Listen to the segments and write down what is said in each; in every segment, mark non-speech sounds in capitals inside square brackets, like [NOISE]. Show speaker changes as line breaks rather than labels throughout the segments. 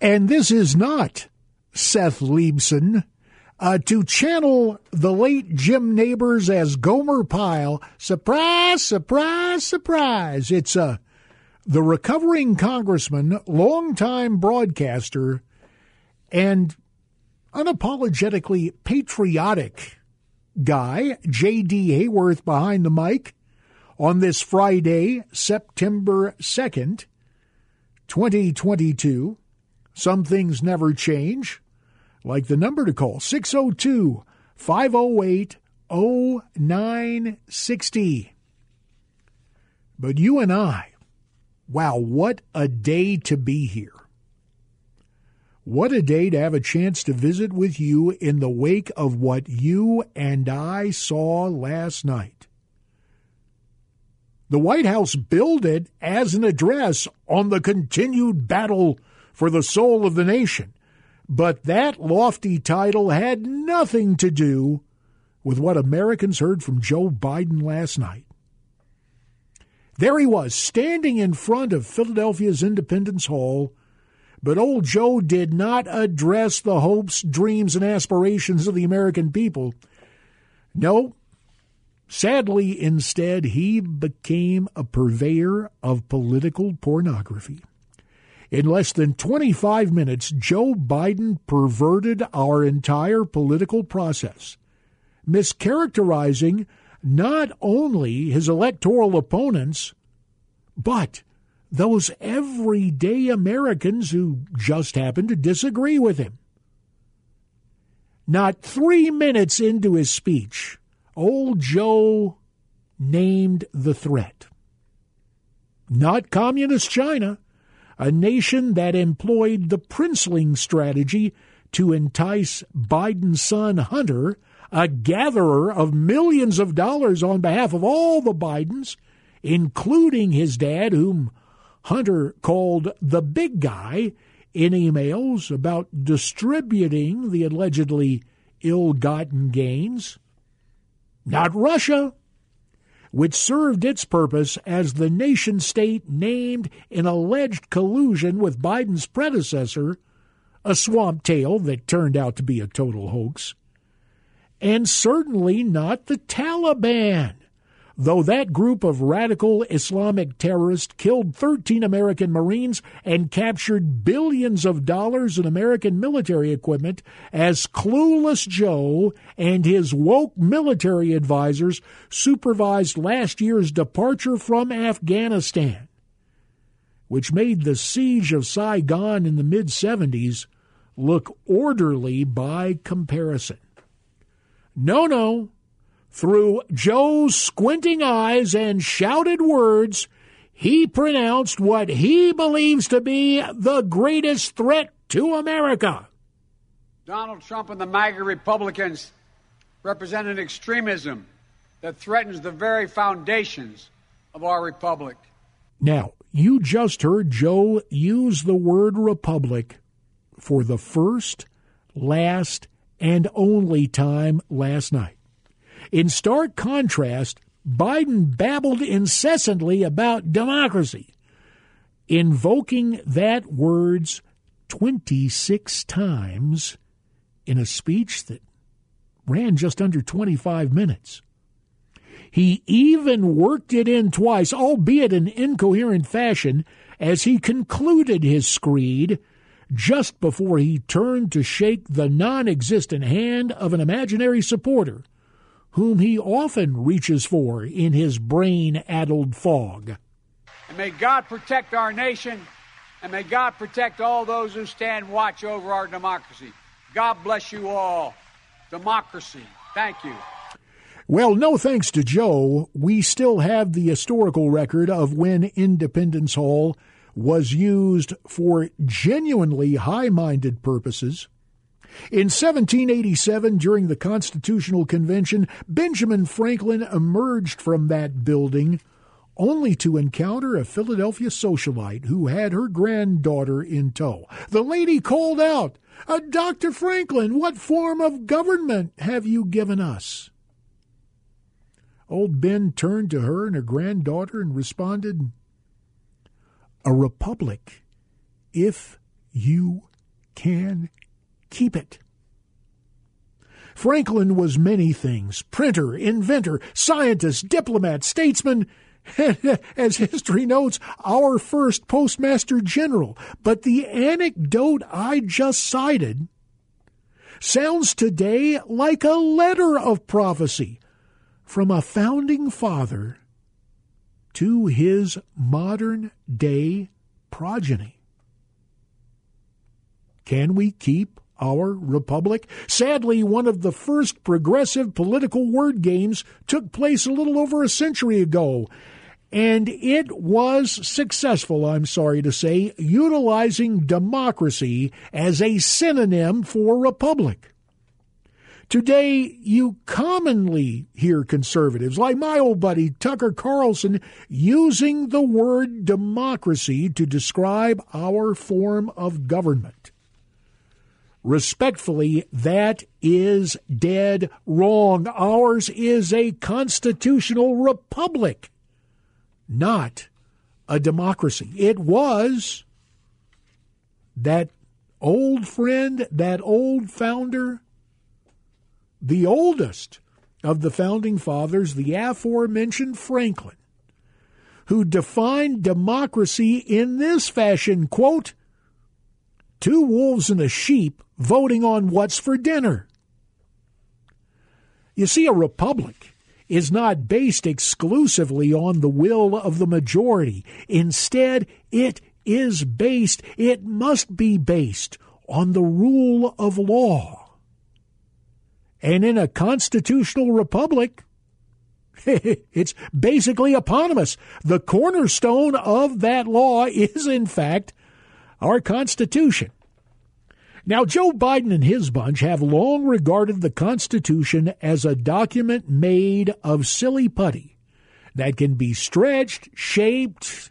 And this is not Seth Leibsohn. Uh, to channel the late Jim Nabors as Gomer Pyle, surprise, surprise, surprise. It's uh, the recovering congressman, longtime broadcaster, and unapologetically patriotic guy, J.D. Hayworth, behind the mic on this Friday, September 2nd, 2022. Some things never change, like the number to call 602 508 0960. But you and I, wow, what a day to be here. What a day to have a chance to visit with you in the wake of what you and I saw last night. The White House billed it as an address on the continued battle for the soul of the nation. But that lofty title had nothing to do with what Americans heard from Joe Biden last night. There he was, standing in front of Philadelphia's Independence Hall, but old Joe did not address the hopes, dreams, and aspirations of the American people. No, sadly, instead, he became a purveyor of political pornography. In less than 25 minutes, Joe Biden perverted our entire political process, mischaracterizing not only his electoral opponents, but those everyday Americans who just happen to disagree with him. Not three minutes into his speech, old Joe named the threat. Not Communist China, a nation that employed the princeling strategy to entice Biden's son Hunter, a gatherer of millions of dollars on behalf of all the Bidens, including his dad, whom Hunter called the big guy in emails about distributing the allegedly ill gotten gains. Not Russia, which served its purpose as the nation state named in alleged collusion with Biden's predecessor, a swamp tale that turned out to be a total hoax. And certainly not the Taliban, though that group of radical Islamic terrorists killed 13 American Marines and captured billions of dollars in American military equipment as Clueless Joe and his woke military advisors supervised last year's departure from Afghanistan, which made the siege of Saigon in the mid 70s look orderly by comparison. No, no. Through Joe's squinting eyes and shouted words, he pronounced what he believes to be the greatest threat to America.
Donald Trump and the MAGA Republicans represent an extremism that threatens the very foundations of our republic.
Now, you just heard Joe use the word republic for the first, last, and only time last night. In stark contrast, Biden babbled incessantly about democracy, invoking that words 26 times in a speech that ran just under 25 minutes. He even worked it in twice, albeit in incoherent fashion, as he concluded his screed just before he turned to shake the non existent hand of an imaginary supporter whom he often reaches for in his brain addled fog.
And may God protect our nation, and may God protect all those who stand watch over our democracy. God bless you all. Democracy. Thank you.
Well, no thanks to Joe, we still have the historical record of when Independence Hall was used for genuinely high minded purposes. In 1787, during the Constitutional Convention, Benjamin Franklin emerged from that building only to encounter a Philadelphia socialite who had her granddaughter in tow. The lady called out, uh, Dr. Franklin, what form of government have you given us? Old Ben turned to her and her granddaughter and responded, A republic, if you can keep it. Franklin was many things printer, inventor, scientist, diplomat, statesman, [LAUGHS] as history notes, our first postmaster general. But the anecdote I just cited sounds today like a letter of prophecy from a founding father to his modern day progeny. Can we keep our republic? Sadly, one of the first progressive political word games took place a little over a century ago. And it was successful, I'm sorry to say, utilizing democracy as a synonym for republic. Today, you commonly hear conservatives, like my old buddy Tucker Carlson, using the word democracy to describe our form of government. Respectfully, that is dead wrong. Ours is a constitutional republic, not a democracy. It was that old friend, that old founder, the oldest of the founding fathers, the aforementioned Franklin, who defined democracy in this fashion quote, two wolves and a sheep voting on what's for dinner. You see, a republic is not based exclusively on the will of the majority. Instead, it is based, it must be based on the rule of law. And in a constitutional republic, [LAUGHS] it's basically eponymous. The cornerstone of that law is, in fact, our Constitution. Now, Joe Biden and his bunch have long regarded the Constitution as a document made of silly putty that can be stretched, shaped,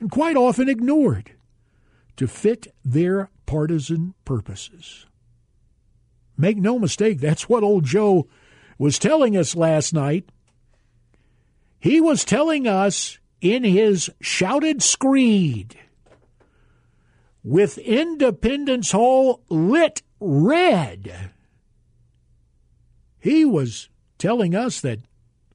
and quite often ignored to fit their partisan purposes. Make no mistake, that's what old Joe was telling us last night. He was telling us in his shouted screed with Independence Hall lit red. He was telling us that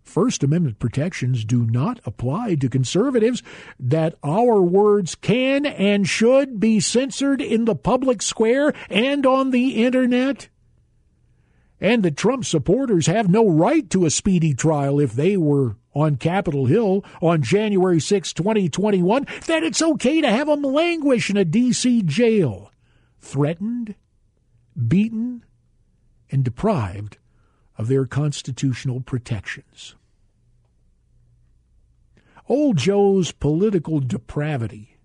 First Amendment protections do not apply to conservatives, that our words can and should be censored in the public square and on the Internet, and that Trump supporters have no right to a speedy trial if they were on Capitol Hill on January 6, 2021, that it's okay to have them languish in a D.C. jail, threatened, beaten, and deprived of their constitutional protections. Old Joe's political depravity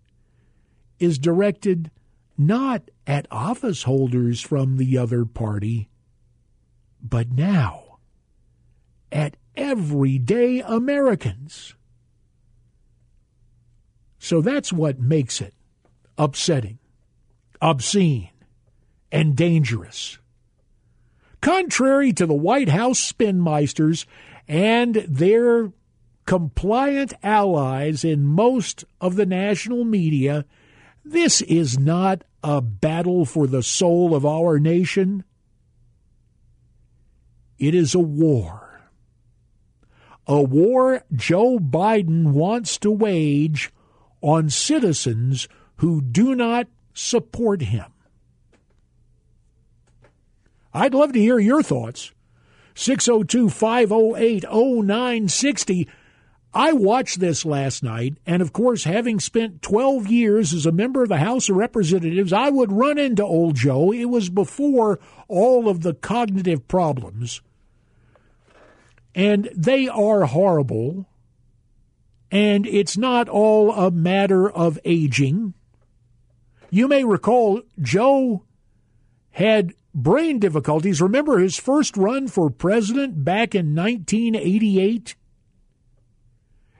is directed not at office holders from the other party, but now at everyday Americans. So that's what makes it upsetting, obscene, and dangerous. Contrary to the White House spinmeisters and their compliant allies in most of the national media, this is not a battle for the soul of our nation. It is a war a war Joe Biden wants to wage on citizens who do not support him. I'd love to hear your thoughts. 602 508 0960. I watched this last night, and of course, having spent 12 years as a member of the House of Representatives, I would run into old Joe. It was before all of the cognitive problems and they are horrible. And it's not all a matter of aging. You may recall Joe had brain difficulties. Remember his first run for president back in 1988?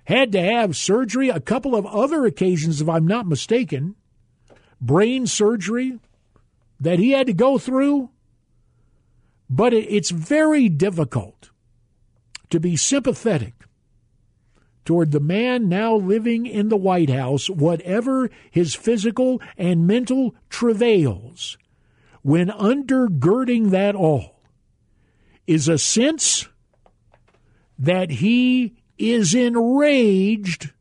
Had to have surgery, a couple of other occasions, if I'm not mistaken, brain surgery that he had to go through. But it's very difficult to be sympathetic toward the man now living in the White House, whatever his physical and mental travails, when undergirding that all is a sense that he is enraged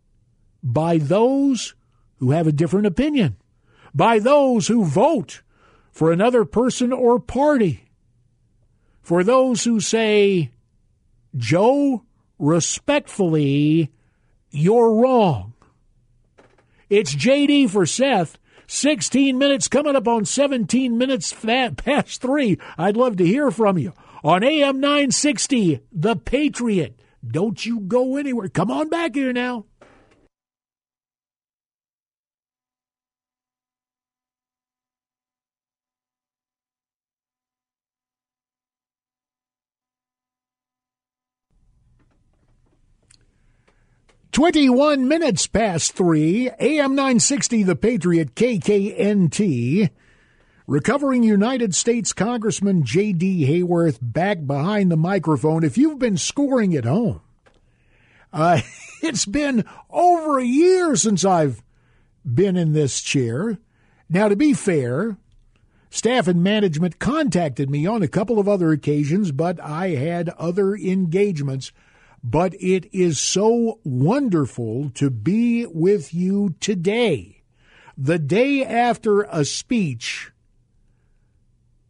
by those who have a different opinion, by those who vote for another person or party, for those who say, Joe, respectfully, you're wrong. It's JD for Seth. 16 minutes coming up on 17 minutes past 3. I'd love to hear from you on AM 960, The Patriot. Don't you go anywhere. Come on back here now. 21 minutes past 3, AM 960, The Patriot, KKNT. Recovering United States Congressman J.D. Hayworth back behind the microphone. If you've been scoring at home, uh, [LAUGHS] it's been over a year since I've been in this chair. Now, to be fair, staff and management contacted me on a couple of other occasions, but I had other engagements but it is so wonderful to be with you today, the day after a speech.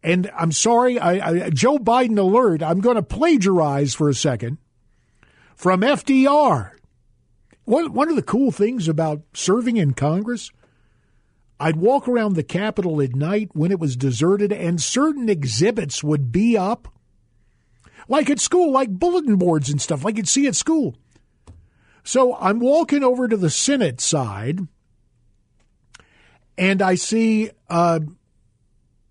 And I'm sorry, I, I, Joe Biden alert. I'm going to plagiarize for a second from FDR. One, one of the cool things about serving in Congress, I'd walk around the Capitol at night when it was deserted, and certain exhibits would be up like at school, like bulletin boards and stuff, like you'd see at school. So I'm walking over to the Senate side, and I see uh,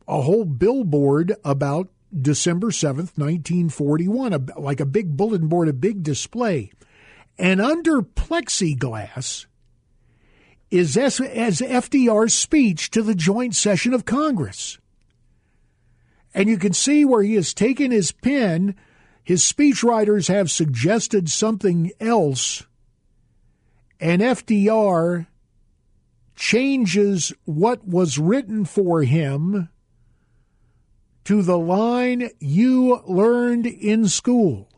a whole billboard about December 7th, 1941, a, like a big bulletin board, a big display. And under plexiglass is as, as FDR's speech to the joint session of Congress. And you can see where he has taken his pen his speechwriters have suggested something else, and FDR changes what was written for him to the line you learned in school.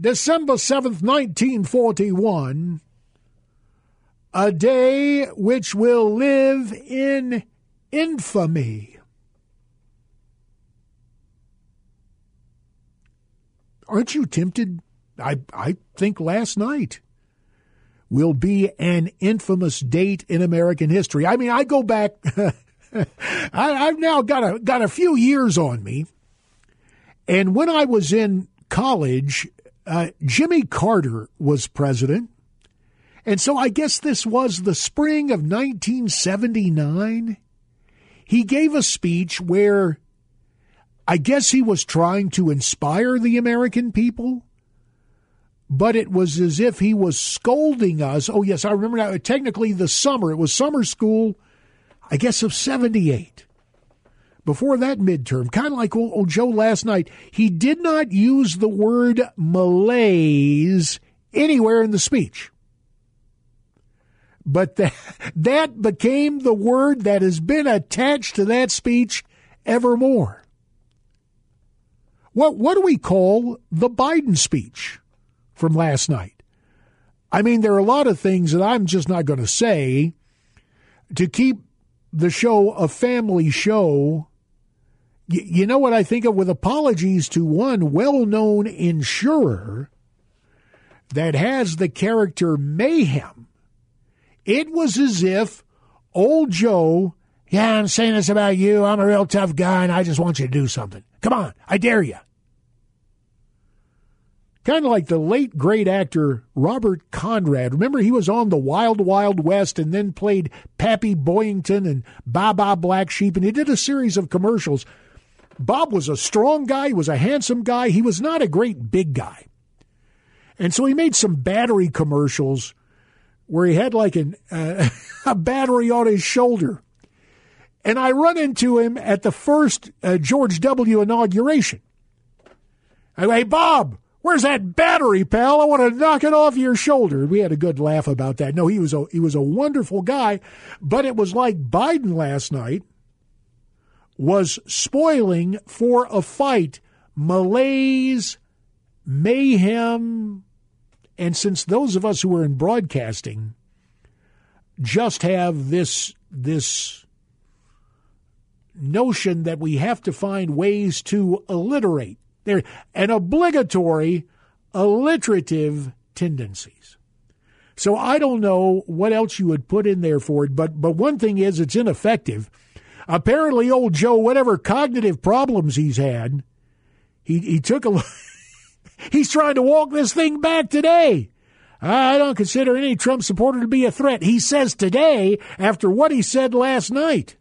December 7th, 1941, a day which will live in infamy. Aren't you tempted? I, I think last night will be an infamous date in American history. I mean, I go back. [LAUGHS] I, have now got a got a few years on me, and when I was in college, uh, Jimmy Carter was president, and so I guess this was the spring of 1979. He gave a speech where I guess he was trying to inspire the American people, but it was as if he was scolding us. Oh, yes, I remember now. Technically, the summer, it was summer school, I guess, of 78. Before that midterm, kind of like old, Joe last night, he did not use the word malaise anywhere in the speech. But [LAUGHS] that, that became the word that has been attached to that speech evermore. What what do we call the Biden speech from last night? I mean, there are a lot of things that I'm just not going to say to keep the show a family show. Y- you know what I think of with apologies to one well-known insurer that has the character Mayhem. It was as if old Joe, yeah, I'm saying this about you. I'm a real tough guy and I just want you to do something. Come on, I dare you. kind of like the late great actor Robert Conrad. Remember, he was on The Wild Wild West and then played Pappy Boyington and Baa Black Sheep, and he did a series of commercials. Bob was a strong guy, he was a handsome guy, he was not a great big guy. And so he made some battery commercials where he had like an, uh, [LAUGHS] a battery on his shoulder. And I run into him at the first uh, George W. inauguration. I go, hey, Bob, where's that battery, pal? I want to knock it off your shoulder. We had a good laugh about that. No, he was a, he was a wonderful guy, but it was like Biden last night was spoiling for a fight. Malaise, mayhem, and since those of us who are in broadcasting just have this this notion that we have to find ways to alliterate. They're an obligatory alliterative tendencies. So I don't know what else you would put in there for it, but but one thing is it's ineffective. Apparently, old Joe, whatever cognitive problems he's had, he he took a. [LAUGHS] he's trying to walk this thing back today. I don't consider any Trump supporter to be a threat. He says today, after what he said last night.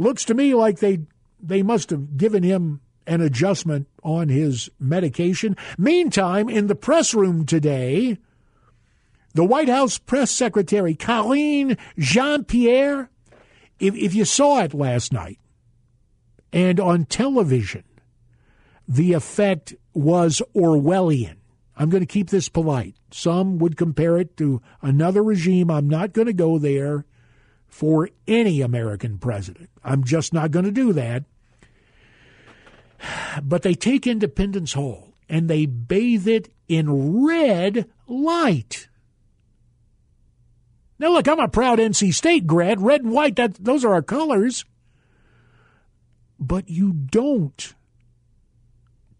Looks to me like they they must have given him an adjustment on his medication. Meantime, in the press room today, the White House press secretary, Colleen Jean Pierre, if, if you saw it last night and on television, the effect was Orwellian. I'm going to keep this polite. Some would compare it to another regime. I'm not going to go there for any American president. I'm just not going to do that. But they take Independence Hall and they bathe it in red light. Now, look, I'm a proud NC State grad. Red and white, that, those are our colors. But you don't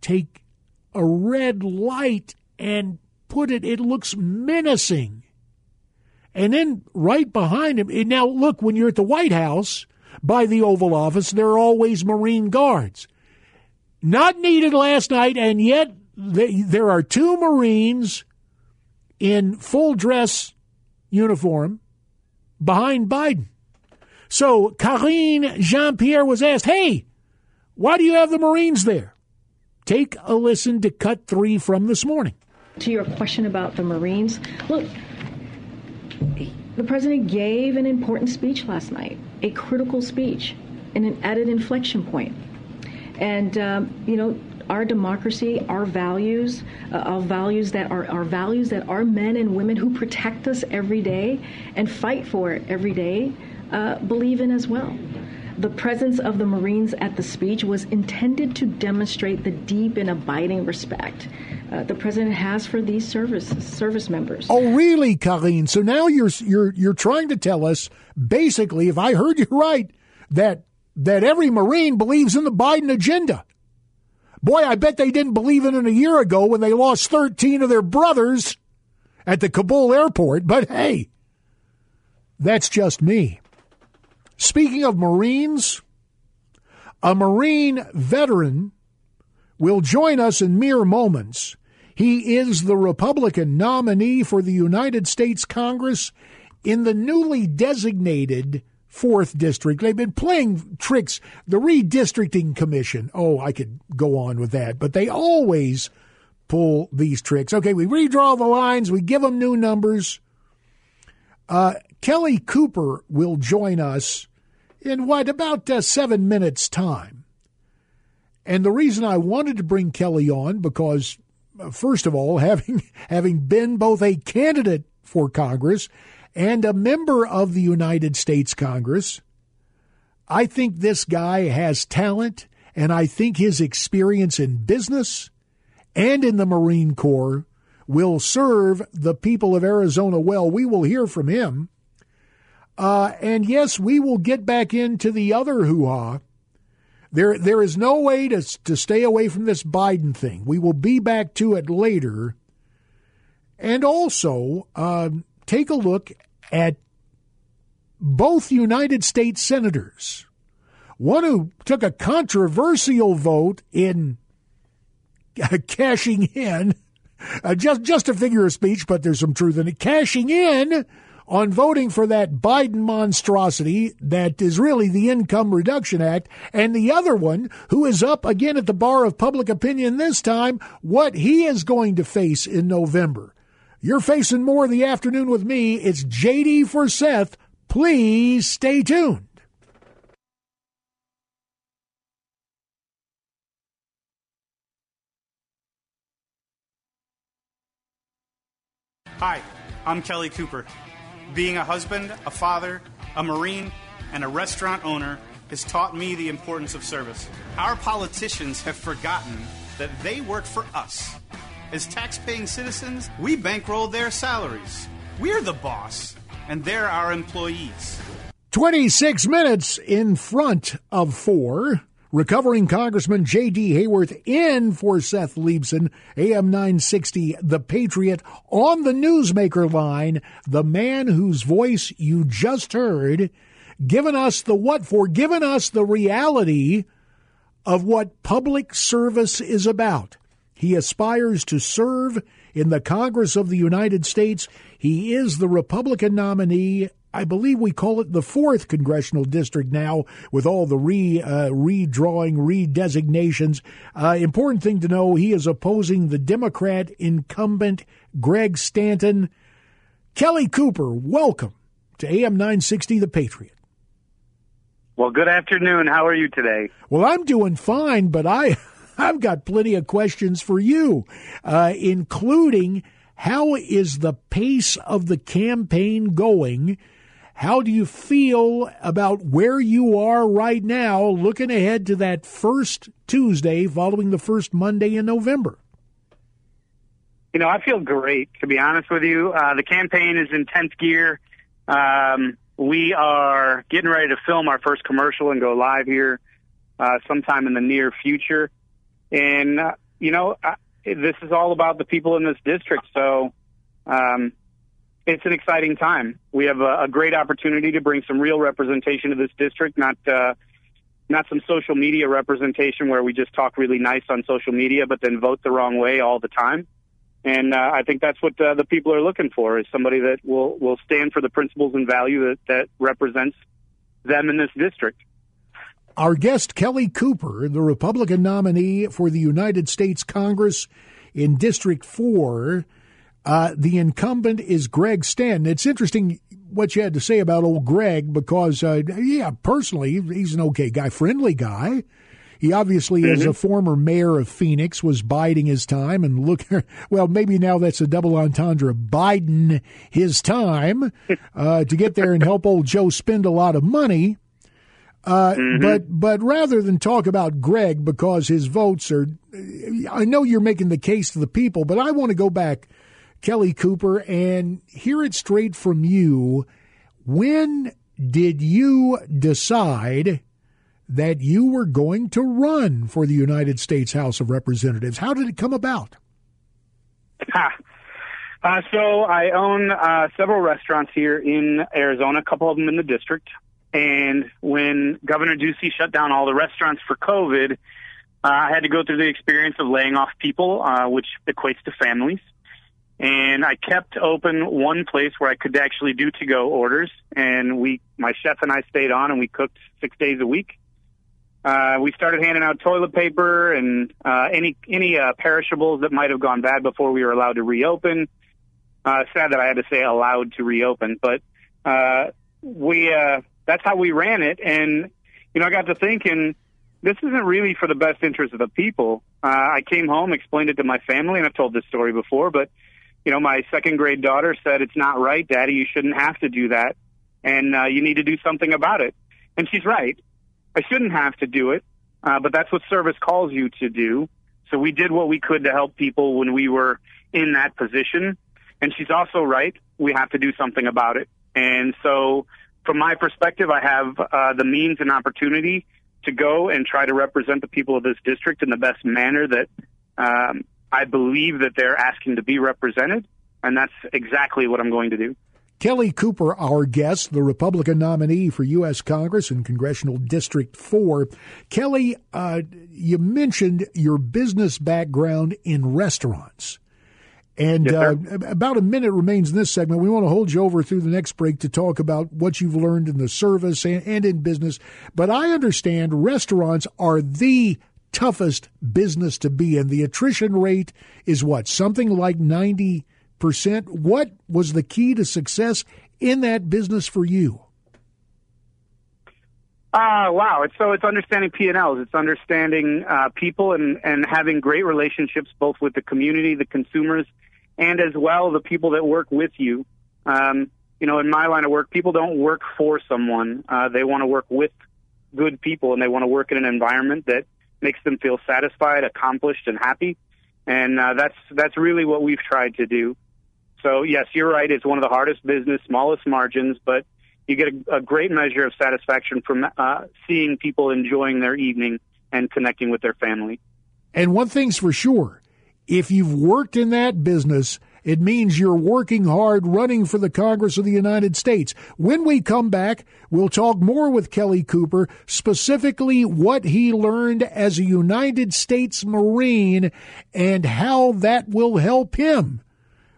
take a red light and put it, it looks menacing. And then right behind him, now look, when you're at the White House by the Oval Office, there are always Marine guards. Not needed last night, and yet there are two Marines in full dress uniform behind Biden. So Karine Jean Pierre was asked, Hey, why do you have the Marines there? Take a listen to cut three from this morning.
To your question about the Marines, look, the president gave an important speech last night, a critical speech, and an added inflection point. And, um, you know, our democracy, our values, uh, our values that are our values that our men and women who protect us every day and fight for it every day uh, believe in as well. The presence of the Marines at the speech was intended to demonstrate the deep and abiding respect uh, the president has for these service service members.
Oh, really, Colleen? So now you're you're you're trying to tell us, basically, if I heard you right, that that every Marine believes in the Biden agenda. Boy, I bet they didn't believe in it a year ago when they lost 13 of their brothers at the Kabul airport. But hey, that's just me. Speaking of Marines, a Marine veteran will join us in mere moments. He is the Republican nominee for the United States Congress in the newly designated fourth district. They've been playing tricks. The redistricting commission. Oh, I could go on with that, but they always pull these tricks. Okay, we redraw the lines, we give them new numbers. Uh, Kelly Cooper will join us in what, about uh, seven minutes' time. And the reason I wanted to bring Kelly on, because uh, first of all, [LAUGHS] having having been both a candidate for Congress and a member of the United States Congress, I think this guy has talent, and I think his experience in business and in the Marine Corps will serve the people of Arizona well. We will hear from him. Uh, and yes, we will get back into the other hoo ha. There, there is no way to, to stay away from this Biden thing. We will be back to it later. And also, uh, take a look at both United States senators. One who took a controversial vote in [LAUGHS] cashing in [LAUGHS] uh, just just a figure of speech, but there's some truth in it. Cashing in on voting for that Biden monstrosity that is really the Income Reduction Act, and the other one who is up again at the bar of public opinion this time, what he is going to face in November. You're facing more of the afternoon with me. It's JD for Seth. Please stay tuned.
Hi, I'm Kelly Cooper. Being a husband, a father, a Marine, and a restaurant owner has taught me the importance of service. Our politicians have forgotten that they work for us. As tax-paying citizens, we bankroll their salaries. We're the boss, and they're our employees.
26 minutes in front of four. Recovering Congressman J.D. Hayworth in for Seth Leibsohn, AM 960, The Patriot, on the newsmaker line, the man whose voice you just heard, giving us the what for, giving us the reality of what public service is about. He aspires to serve in the Congress of the United States. He is the Republican nominee I believe we call it the fourth congressional district now, with all the re uh, redrawing, redesignations. Uh, important thing to know: he is opposing the Democrat incumbent Greg Stanton. Kelly Cooper, welcome to AM 960, The Patriot.
Well, good afternoon. How are you today?
Well, I'm doing fine, but I [LAUGHS] I've got plenty of questions for you, uh, including how is the pace of the campaign going? How do you feel about where you are right now, looking ahead to that first Tuesday following the first Monday in November?
You know, I feel great, to be honest with you. Uh, the campaign is in 10th gear. Um, we are getting ready to film our first commercial and go live here uh, sometime in the near future. And, uh, you know, I, this is all about the people in this district. So, um, it's an exciting time. We have a, a, great opportunity to bring some real representation to this district, not uh, not some social media representation where we just talk really nice on social media, but then vote the wrong way all the time. And uh, I think that's what uh, the people are looking for is somebody that will will stand for the principles and value that, that represents them in this district.
Our guest, Kelly Cooper, the Republican nominee for the United States Congress in District 4, uh, the incumbent is Greg Stanton. It's interesting what you had to say about old Greg because, uh, yeah, personally, he's an okay guy, friendly guy. He obviously, mm-hmm. as a former mayor of Phoenix, was biding his time and look. [LAUGHS] Well, maybe now that's a double entendre. Biden his time uh, to get there and help old Joe spend a lot of money. Uh, mm-hmm. But but rather than talk about Greg because his votes are, I know you're making the case to the people, but I want to go back Kelly Cooper, and hear it straight from you. When did you decide that you were going to run for the United States House of Representatives? How did it come about?
Uh, so I own uh, several restaurants here in Arizona, a couple of them in the district. And when Governor Ducey shut down all the restaurants for COVID, uh, I had to go through the experience of laying off people, uh, which equates to families and I kept open one place where I could actually do to go orders. And we, my chef and I stayed on and we cooked six days a week. Uh, we started handing out toilet paper and uh, any any uh, perishables that might have gone bad before we were allowed to reopen. Uh, sad that I had to say allowed to reopen, but uh, we uh, that's how we ran it. And you know, I got to thinking, this isn't really for the best interest of the people. Uh, I came home, explained it to my family, and I've told this story before, but you know, my second grade daughter said, it's not right, daddy. You shouldn't have to do that. And, uh, you need to do something about it. And she's right. I shouldn't have to do it. Uh, but that's what service calls you to do. So we did what we could to help people when we were in that position. And she's also right. We have to do something about it. And so from my perspective, I have, uh, the means and opportunity to go and try to represent the people of this district in the best manner that, um, I believe that they're asking to be represented, and that's exactly what I'm going to do.
Kelly Cooper, our guest, the Republican nominee for U.S. Congress in Congressional District 4. Kelly, uh, you mentioned your business background in restaurants. And
yes,
uh, about a minute remains in this segment. We want to hold you over through the next break to talk about what you've learned in the service and, and in business. But I understand restaurants are the toughest business to be in. The attrition rate is what? Something like 90%. What was the key to success in that business for you?
Uh, wow. So it's understanding P&Ls. It's understanding uh, people and, and having great relationships both with the community, the consumers, and as well the people that work with you. Um, you know, in my line of work, people don't work for someone. Uh, they want to work with good people and they want to work in an environment that makes them feel satisfied, accomplished, and happy. And uh, that's that's really what we've tried to do. So yes, you're right. It's one of the hardest business, smallest margins, but you get a, a great measure of satisfaction from uh, seeing people enjoying their evening and connecting with their family.
And one thing's for sure if you've worked in that business, it means you're working hard running for the Congress of the United States. When we come back, we'll talk more with Kelly Cooper, specifically what he learned as a United States Marine and how that will help him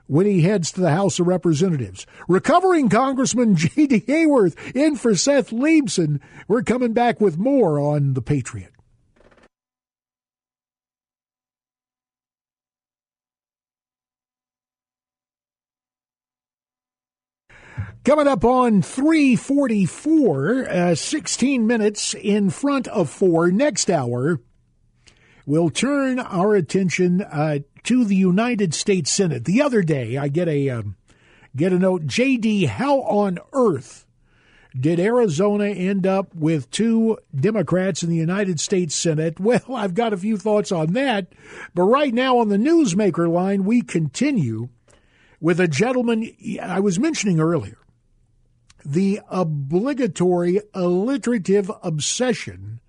when he heads to the House of Representatives. Recovering Congressman [LAUGHS] J.D. Hayworth in for Seth Leibsohn. We're coming back with more on The Patriot. Coming up on 344, uh, 16 minutes in front of 4, next hour, we'll turn our attention uh, to the United States Senate. The other day, I get a um, get a note. JD, how on earth did Arizona end up with two Democrats in the United States Senate? [LAUGHS] Well, I've got a few thoughts on that, but right now on the newsmaker line, we continue with a gentleman I was mentioning earlier. The obligatory alliterative obsession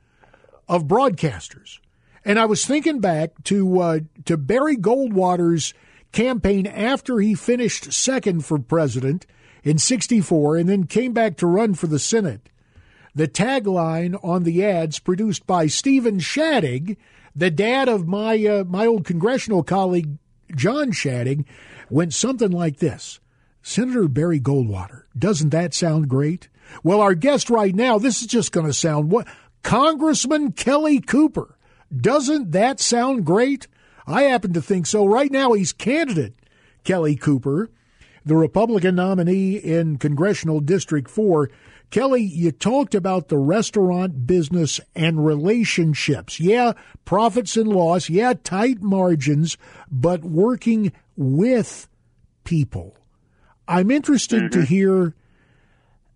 of broadcasters. And I was thinking back to uh, to Barry Goldwater's campaign after he finished second for president in 64 and then came back to run for the Senate. The tagline on the ads produced by Stephen Shadegg, the dad of my uh, my old congressional colleague John Shadegg, went something like this. Senator Barry Goldwater, doesn't that sound great? Well, our guest right now, this is just going to sound what Congressman Kelly Cooper doesn't that sound great? I happen to think so. Right now, he's candidate Kelly Cooper, the Republican nominee in Congressional District 4. Kelly, you talked about the restaurant business and relationships. Yeah, profits and loss. Yeah, tight margins, but working with people. I'm interested mm-hmm. to hear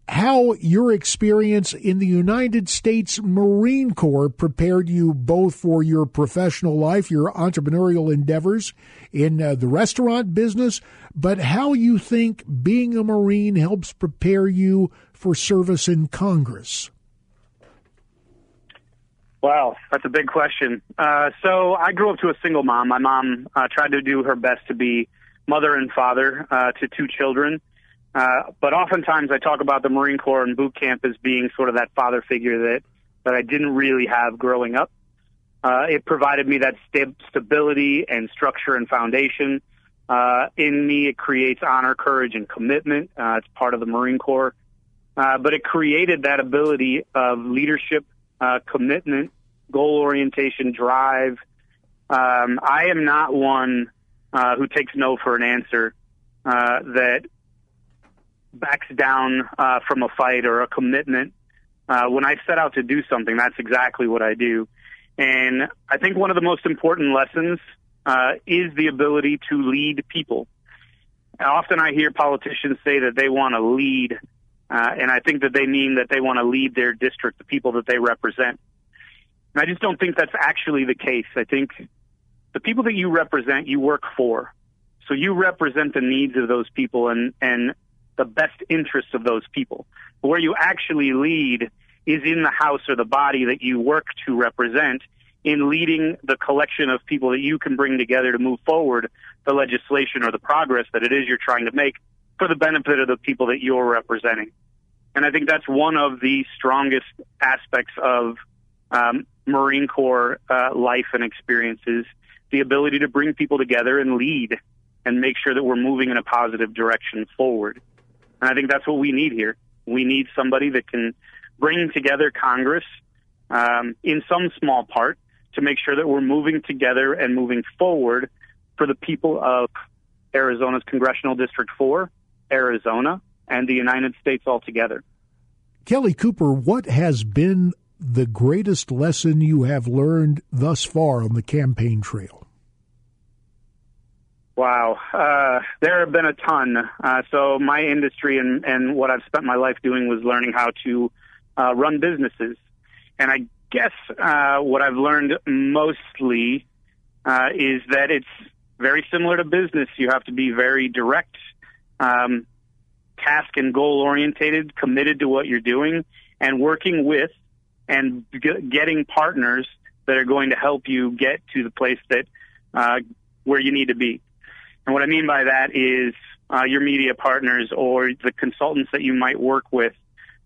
how your experience in the United States Marine Corps prepared you both for your professional life, your entrepreneurial endeavors in uh, the restaurant business, but how you think being a Marine helps prepare you for service in Congress.
Wow, that's a big question. Uh, so I grew up to a single mom. My mom uh, tried to do her best to be mother and father uh, to two children. Uh, but oftentimes I talk about the Marine Corps and boot camp as being sort of that father figure that, that I didn't really have growing up. Uh, it provided me that st- stability and structure and foundation. Uh, in me, it creates honor, courage, and commitment. Uh, it's part of the Marine Corps. Uh, but it created that ability of leadership, uh, commitment, goal orientation, drive. Um, I am not one uh, who takes no for an answer. Uh, that backs down uh, from a fight or a commitment. Uh, when I set out to do something, that's exactly what I do. And I think one of the most important lessons uh, is the ability to lead people. Often I hear politicians say that they want to lead, uh, and I think that they mean that they want to lead their district, the people that they represent. And I just don't think that's actually the case. I think the people that you represent, you work for. So you represent the needs of those people, and, and the best interests of those people. Where you actually lead is in the house or the body that you work to represent in leading the collection of people that you can bring together to move forward the legislation or the progress that it is you're trying to make for the benefit of the people that you're representing. And I think that's one of the strongest aspects of um, Marine Corps uh, life and experiences, the ability to bring people together and lead and make sure that we're moving in a positive direction forward. And I think that's what we need here. We need somebody that can bring together Congress um, in some small part to make sure that we're moving together and moving forward for the people of Arizona's Congressional District 4, Arizona, and the United States altogether.
Kelly Cooper, what has been the greatest lesson you have learned thus far on the campaign trail?
Wow, uh, there have been a ton. Uh, so my industry and, and what I've spent my life doing was learning how to uh, run businesses. And I guess uh, what I've learned mostly uh, is that it's very similar to business. You have to be very direct, um, task and goal orientated, committed to what you're doing, and working with and getting partners that are going to help you get to the place that uh, where you need to be. And what I mean by that is uh, your media partners or the consultants that you might work with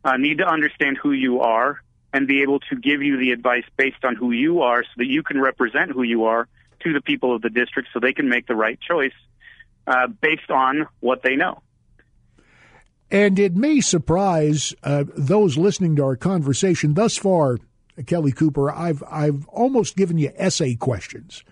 uh, need to understand who you are and be able to give you the advice based on who you are so that you can represent who you are to the people of the district so they can make the right choice uh, based on what they know.
And it may surprise uh, those listening to our conversation thus far, Kelly Cooper. I've I've almost given you essay questions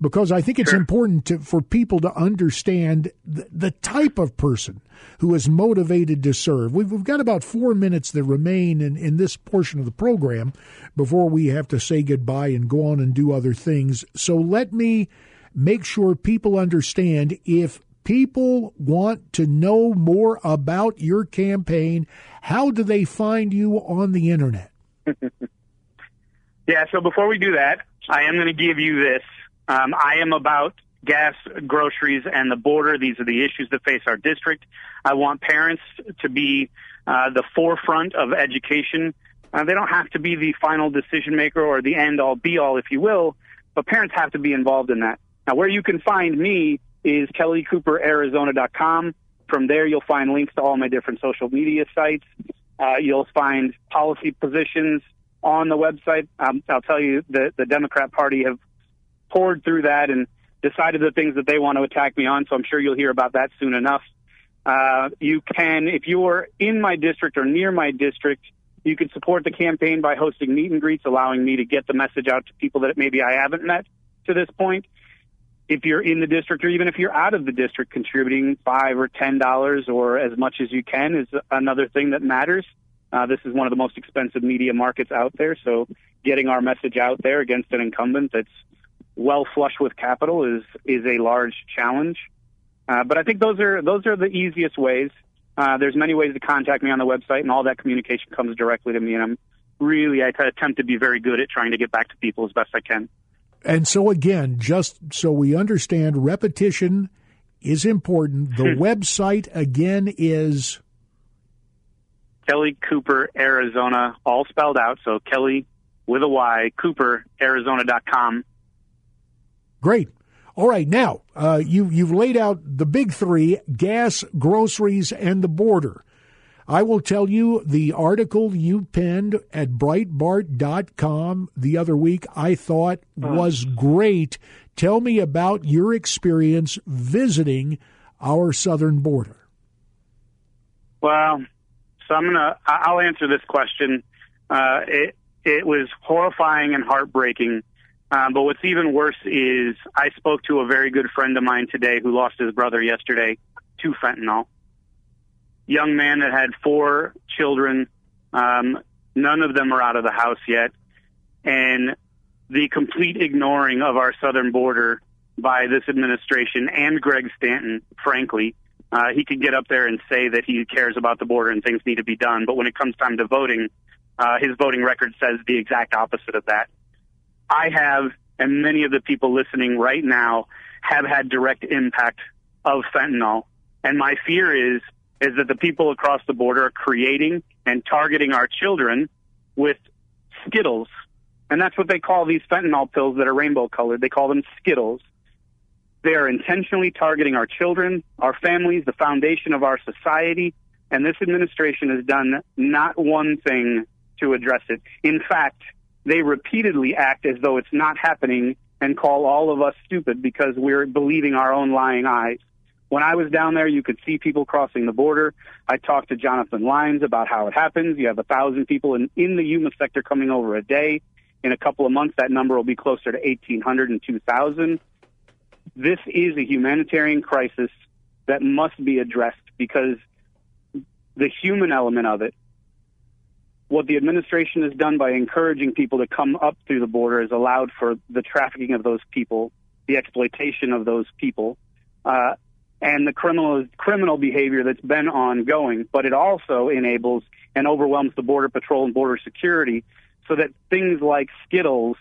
because I think it's sure. important to, for people to understand the, the, type of person who is motivated to serve. We've, we've got about four minutes that remain in, in this portion of the program before we have to say goodbye and go on and do other things. So let me make sure people understand if people want to know more about your campaign, how do they find you on the internet? [LAUGHS]
yeah, so before we do that, I am going to give you this. Um, I am about gas, groceries, and the border. These are the issues that face our district. I want parents to be uh, the forefront of education. Uh, they don't have to be the final decision maker or the end all be all, if you will, but parents have to be involved in that. Now, where you can find me is kellycooperarizona.com. From there, you'll find links to all my different social media sites. Uh, you'll find policy positions on the website. Um, I'll tell you that the Democrat Party have poured through that and decided the things that they want to attack me on. So I'm sure you'll hear about that soon enough. Uh, you can, if you're in my district or near my district, you can support the campaign by hosting meet and greets, allowing me to get the message out to people that maybe I haven't met to this point if you're in the district or even if you're out of the district, contributing five or ten dollars or as much as you can is another thing that matters. Uh, this is one of the most expensive media markets out there, so getting our message out there against an incumbent that's well flush with capital is is a large challenge. Uh, but I think those are those are the easiest ways. Uh, there's many ways to contact me on the website, and all that communication comes directly to me. And I'm really I attempt to be very good at trying to get back to people as best I can.
And so, again, just so we understand, repetition is important. The [LAUGHS] website, again, is
Kelly Cooper, Arizona, all spelled out. So Kelly with a Y, Cooper, Arizona.com.
Great. All right, now uh, you you've laid out the big three: gas, groceries, and the border. I will tell you the article you penned at Breitbart.com the other week, I thought was great. Tell me about your experience visiting our southern border.
Well, so I'm gonna I'll answer this question. Uh, it it was horrifying and heartbreaking. Um, but what's even worse is I spoke to a very good friend of mine today who lost his brother yesterday to fentanyl young man that had four children. Um, none of them are out of the house yet. And the complete ignoring of our southern border by this administration and Greg Stanton, frankly, uh, he could get up there and say that he cares about the border and things need to be done. But when it comes time to voting, uh, his voting record says the exact opposite of that. I have, and many of the people listening right now have had direct impact of fentanyl. And my fear is is that the people across the border are creating and targeting our children with Skittles. And that's what they call these fentanyl pills that are rainbow colored. They call them Skittles. They are intentionally targeting our children, our families, the foundation of our society. And this administration has done not one thing to address it. In fact, they repeatedly act as though it's not happening and call all of us stupid because we're believing our own lying eyes. When I was down there, you could see people crossing the border. I talked to Jonathan Lines about how it happens. You have a thousand people in, in the Yuma sector coming over a day. In a couple of months, that number will be closer to 1,800 and 2,000. This is a humanitarian crisis that must be addressed because the human element of it, what the administration has done by encouraging people to come up through the border has allowed for the trafficking of those people, the exploitation of those people, uh, and the criminal criminal behavior that's been ongoing. But it also enables and overwhelms the border patrol and border security, so that things like Skittles,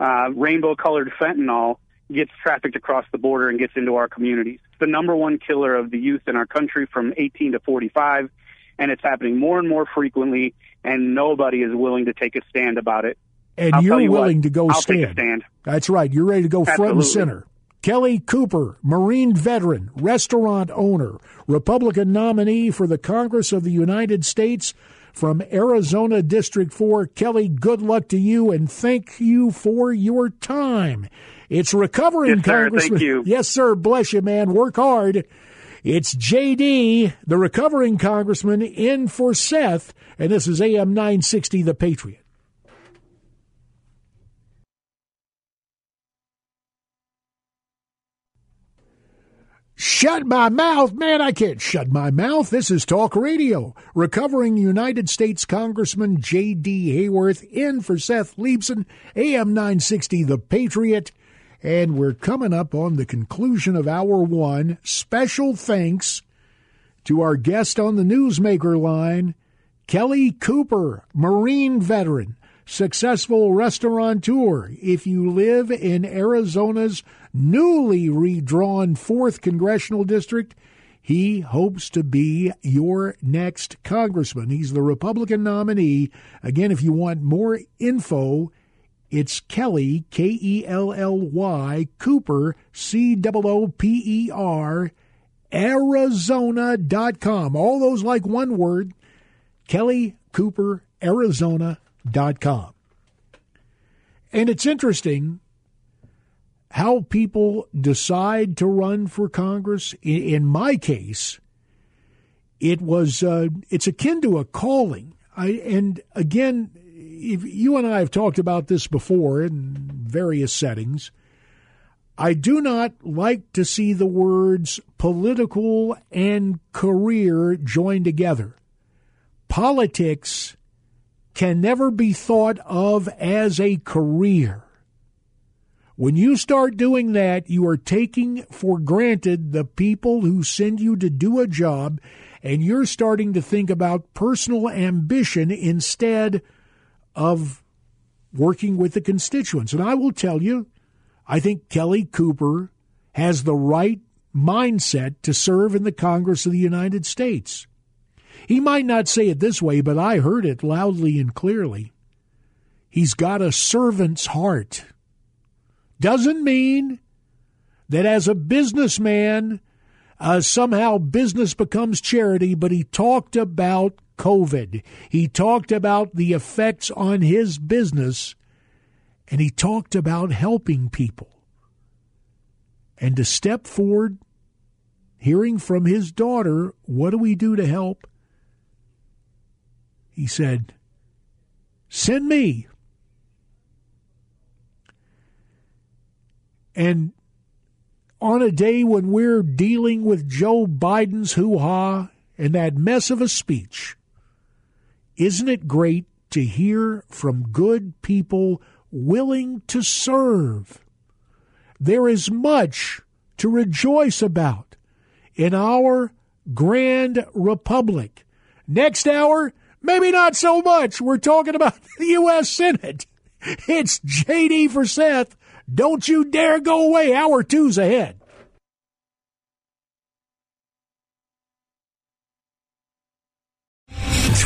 uh, rainbow-colored fentanyl, gets trafficked across the border and gets into our communities. It's the number one killer of the youth in our country from 18 to 45, and it's happening more and more frequently, and nobody is willing to take a stand about it.
And
I'll
you're
you
willing
what,
to go
I'll
stand.
Take a stand.
That's right. You're ready to go front and center. Kelly Cooper, Marine veteran, restaurant owner, Republican nominee for the Congress of the United States from Arizona District 4. Kelly, good luck to you and thank you for your time. It's recovering
Yes, sir.
Congressman.
Thank you.
Yes, sir. Bless you, man. Work hard. It's JD, the recovering congressman, in for Seth, and this is AM 960, The Patriot. Shut my mouth. Man, I can't shut my mouth. This is Talk Radio. Recovering United States Congressman J.D. Hayworth in for Seth Leibsohn, AM 960 The Patriot. And we're coming up on the conclusion of hour one. Special thanks to our guest on the Newsmaker line, Kelly Cooper, Marine veteran, successful restaurateur. If you live in Arizona's newly redrawn 4th Congressional District, he hopes to be your next congressman. He's the Republican nominee. Again, if you want more info, it's Kelly, K E L L Y, Cooper, C O O P E R, Arizona.com. All those like one word. Kelly Cooper, Arizona.com. And it's interesting how people decide to run for Congress. In, in my case, it was uh, it's akin to a calling. I, and again, if you and I have talked about this before in various settings. I do not like to see the words political and career joined together. Politics can never be thought of as a career. When you start doing that, you are taking for granted the people who send you to do a job, and you're starting to think about personal ambition instead of working with the constituents. And I will tell you, I think Kelly Cooper has the right mindset to serve in the Congress of the United States. He might not say it this way, but I heard it loudly and clearly. He's got a servant's heart. Doesn't mean that as a businessman, uh, somehow business becomes charity, but he talked about COVID. He talked about the effects on his business, and he talked about helping people. And to step forward, hearing from his daughter, what do we do to help? He said, Send me. And on a day when we're dealing with Joe Biden's hoo ha and that mess of a speech, isn't it great to hear from good people willing to serve? There is much to rejoice about in our grand republic. Next hour, maybe not so much. We're talking about [LAUGHS] the U.S. Senate. It's JD for Seth. Don't you dare go away. Hour two's ahead.